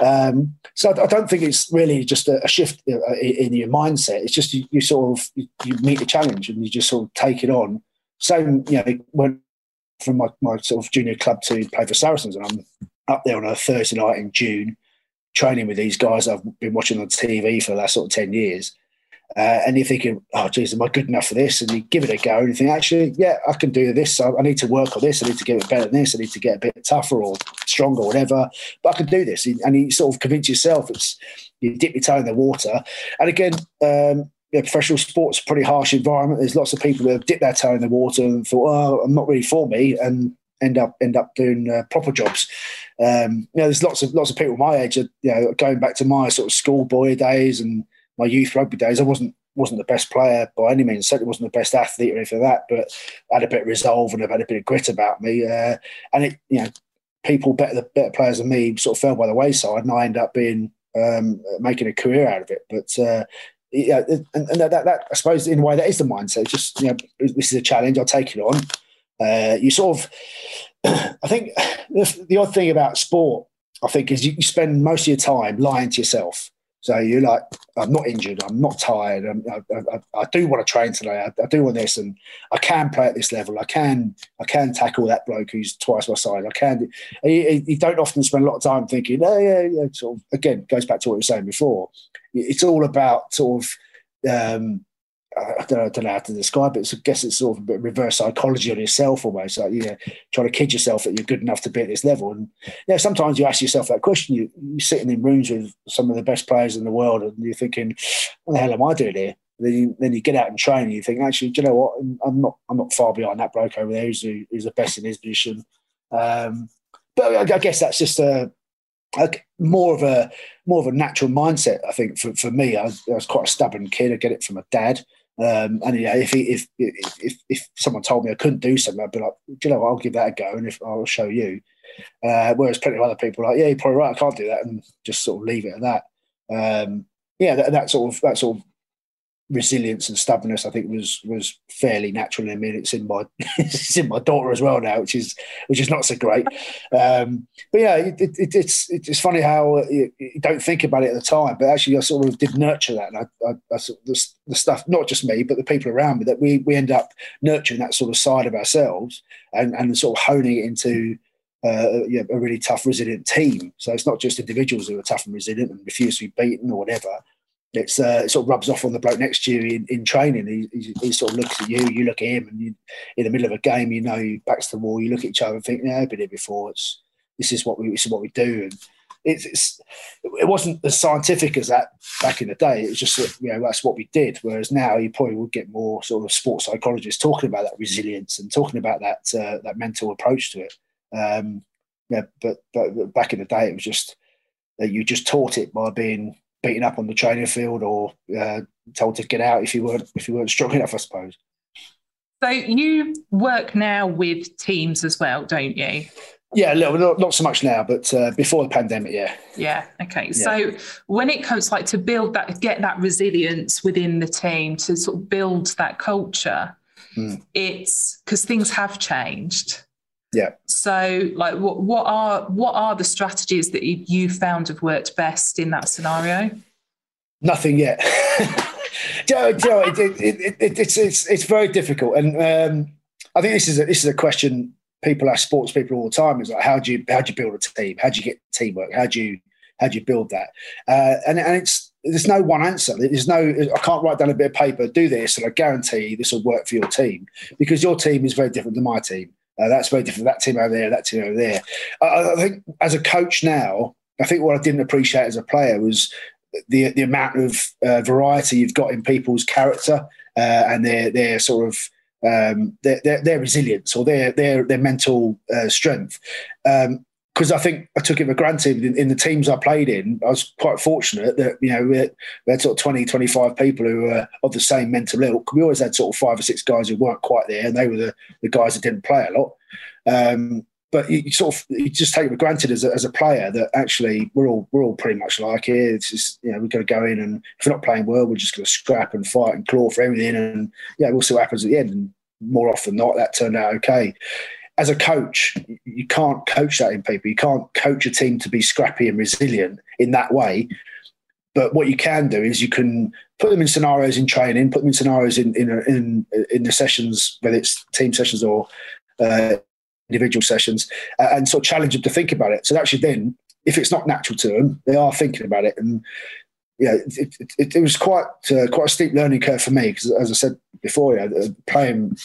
Um, so I, don't think it's really just a, a shift uh, in your mindset. It's just you, you sort of you, meet the challenge and you just sort of take it on. Same, you know, went from my, my sort of junior club to play for Saracens, and I'm up there on a Thursday night in June, training with these guys I've been watching on TV for the last sort of ten years uh, and you're thinking, oh, geez, am I good enough for this? And you give it a go and you think, actually, yeah, I can do this. I, I need to work on this. I need to get it better than this. I need to get a bit tougher or stronger or whatever. But I can do this. And you sort of convince yourself it's, you dip your toe in the water. And again, um, yeah, professional sports pretty harsh environment. There's lots of people that have dipped their toe in the water and thought, oh, I'm not really for me. And end up end up doing uh, proper jobs. Um, you know, there's lots of lots of people my age, are, you know, going back to my sort of schoolboy days and my youth rugby days, I wasn't wasn't the best player by any means. Certainly wasn't the best athlete or anything like that, but I had a bit of resolve and I've had a bit of grit about me. Uh, and it, you know, people better better players than me sort of fell by the wayside, and I ended up being um, making a career out of it. But uh, yeah, and, and that, that, that, I suppose in a way that is the mindset. Just you know, this is a challenge. I'll take it on. Uh, you sort of, I think, the, the, odd thing about sport, I think, is you, you spend most of your time lying to yourself. So you're like, I'm not injured, I'm not tired, I'm, I, I, I, do want to train today, I, I, do want this, and I can play at this level. I can, I can tackle that bloke who's twice my size. I can. You, you don't often spend a lot of time thinking, oh yeah, yeah. Sort of again goes back to what we were saying before. It's all about sort of um, I don't, know, I don't know how to describe it. So I guess it's sort of a bit reverse psychology on yourself almost, like you know, trying to kid yourself that you're good enough to be at this level. And yeah, sometimes you ask yourself that question. You, you're sitting in rooms with some of the best players in the world, and you're thinking, "What the hell am I doing here?" Then you, then you get out and train, and you think, "Actually, do you know what? I'm not I'm not far behind that bloke over there who's, who's the best in his position." Um, but I, I guess that's just a more of a more of a natural mindset. I think for, for me, I, I, was quite a stubborn kid. I get it from a dad. Um, and yeah, if, if if if someone told me I couldn't do something, I'd be like, do you know what? I'll give that a go, and if I'll show you. Uh, whereas plenty of other people are like, yeah, you're probably right. I can't do that, and just sort of leave it at that. Um, yeah, that, that sort of that sort of resilience and stubbornness, I think, was was fairly natural in me. It's in my it's in my daughter as well now, which is which is not so great. Um, but yeah, it, it, it's it's funny how you, you, don't think about it at the time, but actually, I sort of did nurture that, and I, I, I sort of, the, the, stuff, not just me, but the people around me, that we we end up nurturing that sort of side of ourselves and and sort of honing it into. Uh, a really tough, resilient team. So it's not just individuals who are tough and resilient and refuse to be beaten or whatever it's uh, it sort of rubs off on the bloke next to you in, in training. He, he, he, sort of looks at you, you look at him, and you, in the middle of a game, you know, you backs to the wall, you look at each other and think, "Yeah, I've been here before. It's this is what we this is what we do." And it's, it's it wasn't as scientific as that back in the day. It was just you know that's what we did. Whereas now you probably would get more sort of sports psychologists talking about that resilience and talking about that uh, that mental approach to it. Um, yeah, but, but back in the day, it was just you just taught it by being beaten up on the training field or uh, told to get out if you weren't if you weren't strong enough, I suppose. So you work now with teams as well, don't you? Yeah, a little, not, not so much now, but uh, before the pandemic, yeah. Yeah. Okay. Yeah. So when it comes like to build that, get that resilience within the team, to sort of build that culture, mm. it's because things have changed. Yeah. So, like, what what are what are the strategies that you found have worked best in that scenario? Nothing yet. you know, you know it, it, it, it's it's it's very difficult, and um, I think this is a, this is a question people ask sports people all the time. Is like, how do you how do you build a team? How do you get teamwork? How do you how do you build that? Uh, and and it's there's no one answer. There's no I can't write down a bit of paper, do this, and I guarantee this will work for your team because your team is very different than my team. Uh, that's very different. That team over there, that team over there. I, I think as a coach now, I think what I didn't appreciate as a player was the the amount of uh, variety you've got in people's character uh, and their their sort of um, their, their, their resilience or their their their mental uh, strength. Because I think I took it for granted in, in, the teams I played in. I was quite fortunate that, you know, we had, we had, sort of 20, 25 people who were of the same mental ilk. We always had sort of five or six guys who weren't quite there, and they were the, the guys that didn't play a lot. Um, but you, sort of you just take it for granted as a, as a player that actually we're all we're all pretty much like here. It's just you know we've got to go in and if we're not playing well, we're just going to scrap and fight and claw for everything, and yeah, we'll see what happens at the end. And more often than not, that turned out okay. As a coach, you can't coach that in people. You can't coach a team to be scrappy and resilient in that way. But what you can do is you can put them in scenarios in training, put them in scenarios in in in, in the sessions, whether it's team sessions or uh, individual sessions uh, and sort of challenge them to think about it. So actually, then if it's not natural to them, they are thinking about it. And yeah, it, it, it was quite uh, quite a steep learning curve for me because, as I said before, yeah, playing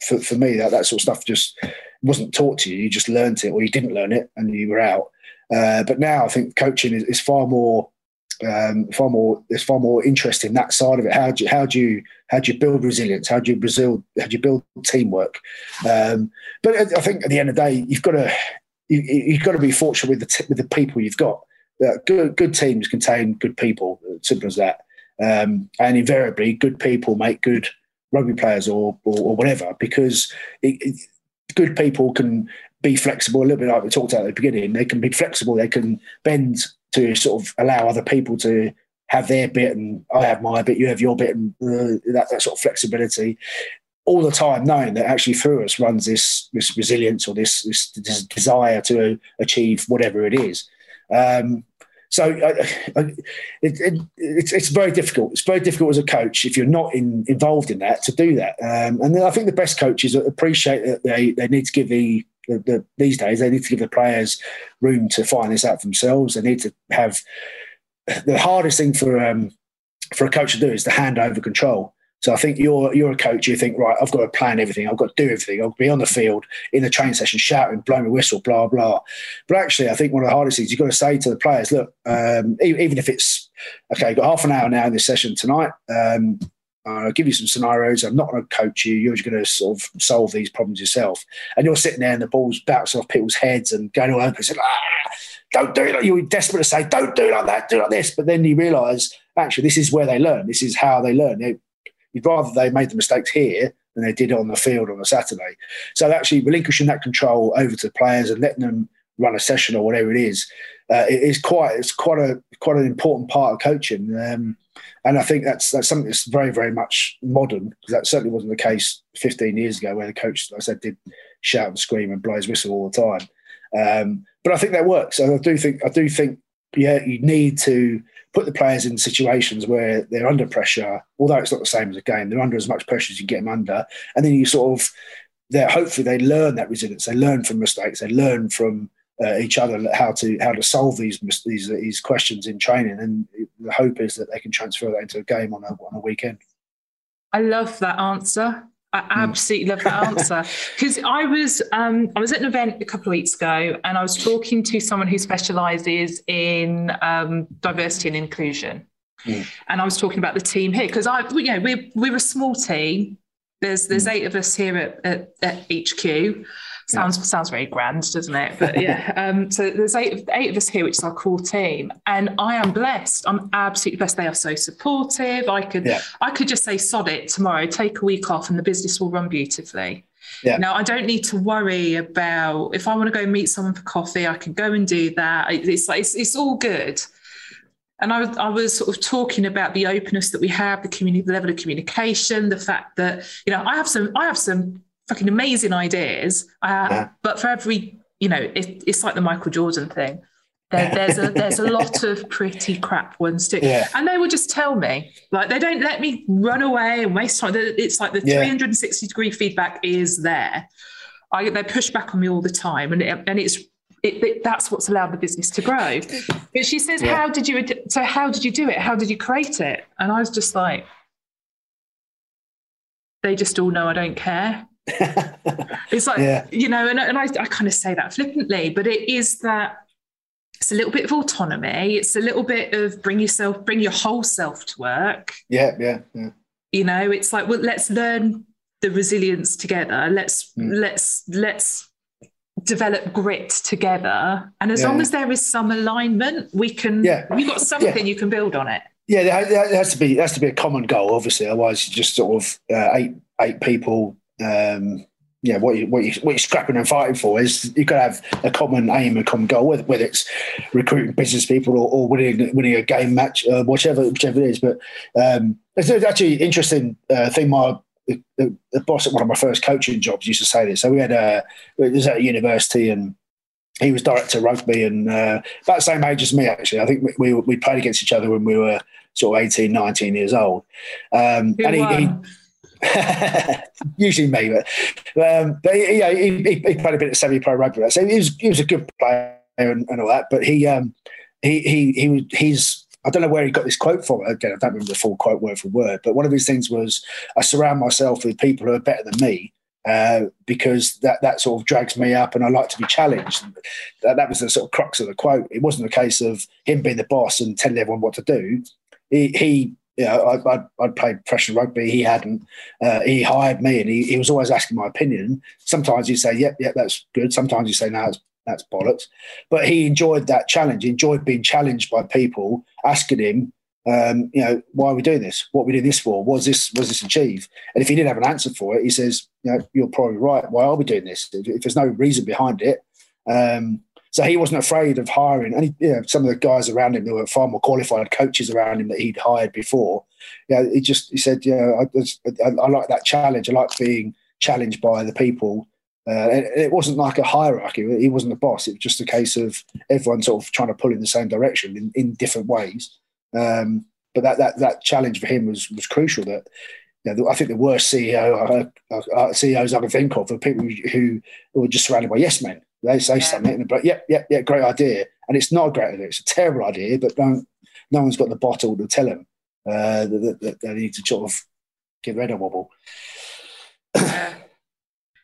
for, for me that that sort of stuff just wasn't taught to you. You just learned it, or you didn't learn it, and you were out. Uh, but now I think coaching is, is far more um, far more there's far more interest in that side of it. How do you how do you how do you build resilience? How do you Brazil how do you build teamwork? Um, but I think at the end of the day, you've got to you, have got to be fortunate with the t- with the people you've got. Uh, good good teams contain good people. Simple as that. Um, and invariably, good people make good rugby players or or, or whatever because it, it, good people can be flexible a little bit like we talked about at the beginning. They can be flexible. They can bend to sort of allow other people to have their bit and I have my bit, you have your bit, and uh, that, that sort of flexibility all the time, knowing that actually through us runs this this resilience or this this, this desire to achieve whatever it is. Um, so uh, it, it, it's, it's very difficult. It's very difficult as a coach if you're not in, involved in that to do that. Um, and I think the best coaches appreciate that they, they need to give the the, the, these days they need to give the players room to find this out themselves. They need to have the hardest thing for um, for a coach to do is to hand over control. So I think you're you're a coach. You think right, I've got to plan everything. I've got to do everything. I'll be on the field in the training session, shouting, blowing a whistle, blah blah. But actually, I think one of the hardest things you've got to say to the players, look, um, even if it's okay, you've got half an hour now in this session tonight. Um, I'll give you some scenarios. I'm not going to coach you. You're just going to sort of solve these problems yourself. And you're sitting there and the ball's bouncing off people's heads and going all over. Saying, ah, don't do it. Like, you're desperate to say, don't do it like that, do it like this. But then you realise, actually, this is where they learn. This is how they learn. You'd rather they made the mistakes here than they did on the field on a Saturday. So actually relinquishing that control over to the players and letting them run a session or whatever it is, uh, it is quite it's quite a quite an important part of coaching. Um, and I think that's that's something that's very very much modern because that certainly wasn't the case 15 years ago where the coach, like I said, did shout and scream and blow his whistle all the time. Um, but I think that works. And I do think I do think yeah, you need to put the players in situations where they're under pressure. Although it's not the same as a game, they're under as much pressure as you get them under, and then you sort of, they're hopefully they learn that resilience. They learn from mistakes. They learn from uh, each other how to how to solve these these these questions in training, and the hope is that they can transfer that into a game on a on a weekend. I love that answer. I absolutely love that answer because I was um, I was at an event a couple of weeks ago and I was talking to someone who specialises in um, diversity and inclusion, mm. and I was talking about the team here because I you know we're we're a small team. There's there's mm. eight of us here at, at, at HQ, Sounds sounds very grand, doesn't it? But yeah. um, so there's eight of, eight of us here, which is our core team, and I am blessed. I'm absolutely blessed. They are so supportive. I could yeah. I could just say sod it tomorrow, take a week off, and the business will run beautifully. Yeah. Now I don't need to worry about if I want to go meet someone for coffee, I can go and do that. It's like it's, it's all good. And I, I, was sort of talking about the openness that we have, the community, the level of communication, the fact that you know I have some I have some fucking amazing ideas. Uh, yeah. But for every, you know, it, it's like the Michael Jordan thing. There, there's a there's a lot of pretty crap ones too, yeah. and they will just tell me like they don't let me run away and waste time. It's like the yeah. 360 degree feedback is there. I they push back on me all the time, and it, and it's it, it, that's what's allowed the business to grow. But she says, yeah. "How did you? So how did you do it? How did you create it?" And I was just like, "They just all know I don't care." it's like yeah. you know and, and I, I kind of say that flippantly but it is that it's a little bit of autonomy. It's a little bit of bring yourself, bring your whole self to work. Yeah, yeah, yeah. You know, it's like, well, let's learn the resilience together. Let's mm. let's let's develop grit together. And as yeah. long as there is some alignment, we can. Yeah. we've got something yeah. you can build on it. Yeah, there has to be there has to be a common goal, obviously. Otherwise, you just sort of uh, eight eight people. Um, yeah, what you what you what you're scrapping and fighting for is you've got to have a common aim, a common goal, whether, whether it's recruiting business people or, or winning winning a game match, uh, whichever whichever it is. But um, it's actually interesting uh, thing. My the, the, boss at one of my first coaching jobs used to say this. So we had a it was at a university and he was director of rugby and uh, about the same age as me actually. I think we, we, we played against each other when we were sort of 18, 19 years old. Um, and he, he usually me, but um, but he, he, he, played a bit of semi-pro rugby. So he was he was a good player and, and all that. But he um, he he he he's I don't know where he got this quote from. Again, I don't remember the full quote word for word. But one of his things was, "I surround myself with people who are better than me." Uh, because that that sort of drags me up, and I like to be challenged. That, that was the sort of crux of the quote. It wasn't a case of him being the boss and telling everyone what to do. He, he you know, I, I'd, I'd played professional rugby. He hadn't. Uh, he hired me, and he, he was always asking my opinion. Sometimes he'd say, "Yep, yep, that's good." Sometimes he'd say, "No, that's, that's bollocks." But he enjoyed that challenge. He enjoyed being challenged by people asking him, um, "You know, why are we doing this? What are we doing this for? Was this was this achieve?" And if he didn't have an answer for it, he says, "You know, you're probably right. Why are we doing this? If, if there's no reason behind it." Um, so he wasn't afraid of hiring. And you know, some of the guys around him, there were far more qualified coaches around him that he'd hired before. Yeah, you know, he just he said, you know, I, I, I, like that challenge. I like being challenged by the people. Uh, it wasn't like a hierarchy. He wasn't the boss. It was just a case of everyone sort of trying to pull in the same direction in, in different ways. Um, but that, that that challenge for him was was crucial. That you know, I think the worst CEO uh, uh, CEOs I can think of are people who, who were just surrounded by yes men. They say yeah. something, but yeah, yeah, yeah, great idea. And it's not a great idea; it's a terrible idea. But don't, no one's got the bottle to tell them uh, that, that, they need to sort of get rid of wobble. Yeah.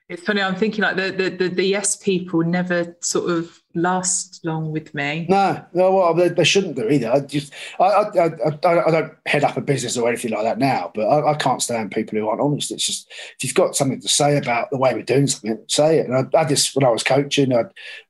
It's funny. I'm thinking like the, the the, the yes people never sort of last long with me. No, no, well, they, they shouldn't do either. I just, I, I, I, I, don't head up a business or anything like that now, but I, I, can't stand people who aren't honest. It's just if you've got something to say about the way we're doing something, say it. And I, I this when I was coaching. I,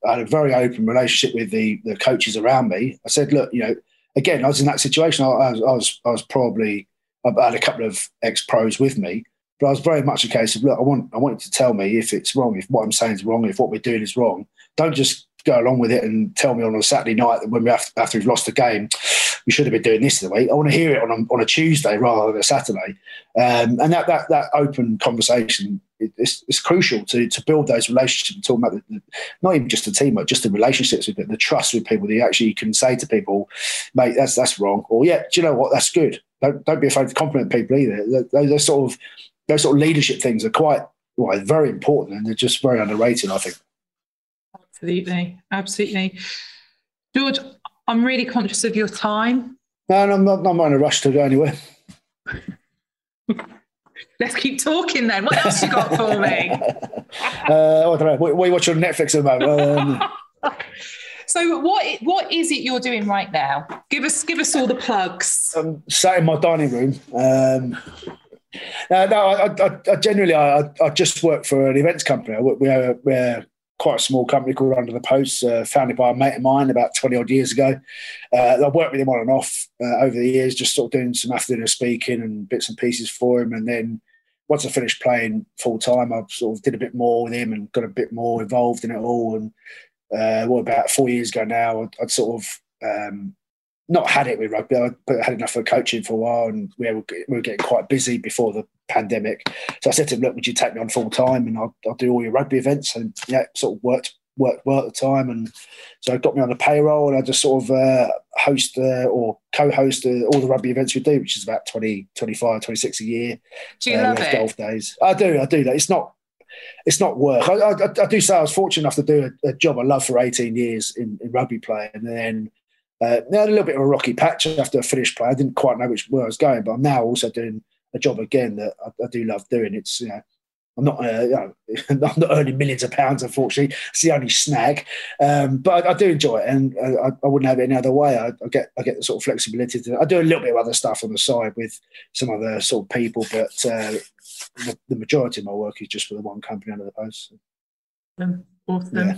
had a very open relationship with the the coaches around me. I said, look, you know, again, I was in that situation. I, I was, I was, I was probably. I had a couple of ex pros with me, but I was very much a case of look, I want I want you to tell me if it's wrong, if what I'm saying is wrong, if what we're doing is wrong. Don't just go along with it and tell me on a Saturday night that when we have, after we've lost the game, we should have been doing this the week. I want to hear it on a, on a Tuesday rather than a Saturday. Um, and that, that that open conversation is, is crucial to to build those relationships. Talking about the, not even just the teamwork, just the relationships with the, the trust with people. That you actually can say to people, "Mate, that's that's wrong," or "Yeah, do you know what? That's good." Don't don't be afraid to compliment people either. Those sort of those sort of leadership things are quite well, very important and they're just very underrated, I think. Absolutely. Absolutely. George, I'm really conscious of your time. No, I'm not, I'm not in a rush to go anywhere. Let's keep talking then. What else you got for me? uh, I don't know. What, what are you watching on Netflix at the moment? Um, so what what is it you're doing right now? Give us give us all the plugs. I'm sat in my dining room. Um, uh, no, I, I, I generally I, I, just work for an events company. We're, we're quite a small company called Under the Post, uh, founded by a mate of mine about 20 odd years ago. Uh, I've worked with him on and off uh, over the years, just sort of doing some afternoon speaking and bits and pieces for him. And then once I finished playing full time, I sort of did a bit more with him and got a bit more involved in it all. And uh, what about four years ago now, I'd, I'd sort of um, not had it with rugby, but had enough of coaching for a while, and we were, we were getting quite busy before the pandemic. So I said to him, "Look, would you take me on full time, and I'll, I'll, do all your rugby events?" And yeah, sort of worked worked well at the time, and so it got me on the payroll, and I just sort of uh, host uh, or co-host uh, all the rugby events we do, which is about 20, 25, 26 a year. Do you uh, love it? Golf days. I do. I do that. It's not. It's not work. I, I, I do say I was fortunate enough to do a, a job I love for 18 years in, in rugby play, and then uh, now a little bit of a rocky patch after I finished play. I didn't quite know which where I was going, but I'm now also doing a job again that I, I do love doing. It's you know, I'm not, uh, you know, I'm not earning millions of pounds, unfortunately. It's the only snag. Um, but I, I, do enjoy it, and I, I, wouldn't have it any other way. I, I, get I get the sort of flexibility. To, I do a little bit of other stuff on the side with some other sort of people, but uh, the, the, majority of my work is just for the one company under the post. Awesome. Yeah.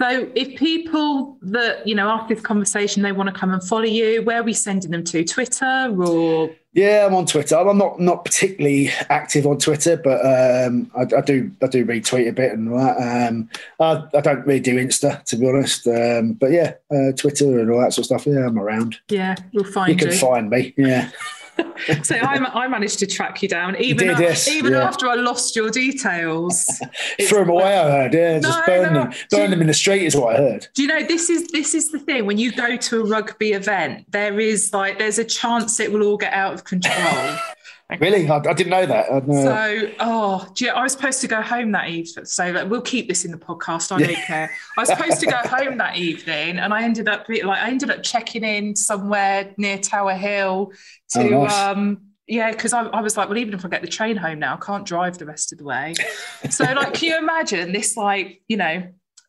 So, if people that you know after this conversation they want to come and follow you, where are we sending them to? Twitter or? Yeah, I'm on Twitter. I'm not not particularly active on Twitter, but um, I, I, do I do retweet a bit and all that. Um, I, I, don't really do Insta to be honest, um, but yeah, uh, Twitter and all that sort of stuff. Yeah, I'm around. Yeah, we'll find you. You can find me. Yeah. so I, I, managed to track you down, even, did, yes. even yeah. after I lost your details. Threw them away, I heard. Yeah, no, just burn no. them, burn you, them in the street is what I heard. Do you know this is this is the thing? When you go to a rugby event, there is like there's a chance it will all get out of control. Really? I, I, didn't know that. So, oh, you I was supposed to go home that evening. So, like, we'll keep this in the podcast. I don't care. I was supposed to go home that evening, and I ended up like I ended up checking in somewhere near Tower Hill to oh, nice. um yeah, because I, I, was like, well, even if I get the train home now, I can't drive the rest of the way. so, like, can you imagine this, like, you know,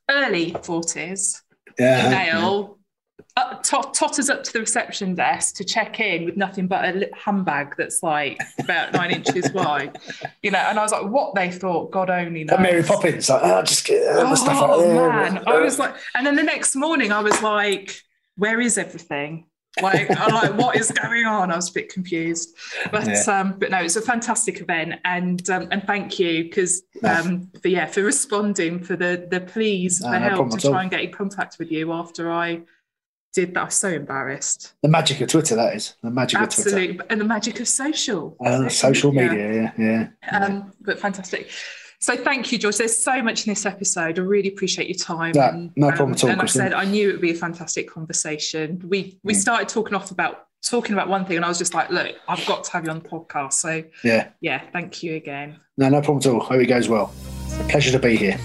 early forties yeah, male uh, tot- totters up to the reception desk to check in with nothing but a handbag that's like about nine inches wide, you know. And I was like, what they thought, God only knows. Mary Poppins, like, oh, just get oh, stuff like man, I was like, and then the next morning, I was like, where is everything? Like, I'm like, what is going on? I was a bit confused, but yeah. um, but no, it's a fantastic event, and um, and thank you because um, for yeah for responding for the the pleas for no help to try and get in contact with you after I did that. I was so embarrassed. The magic of Twitter, that is the magic Absolutely. of Twitter, Absolutely. and the magic of social. Uh, social media, yeah, yeah. Um, but fantastic. So thank you, George. There's so much in this episode. I really appreciate your time. Yeah, and, no problem um, at all. And I said I knew it would be a fantastic conversation. We we mm. started talking off about talking about one thing, and I was just like, look, I've got to have you on the podcast. So yeah, yeah. Thank you again. No, no problem at all. Hope it goes well. Pleasure to be here.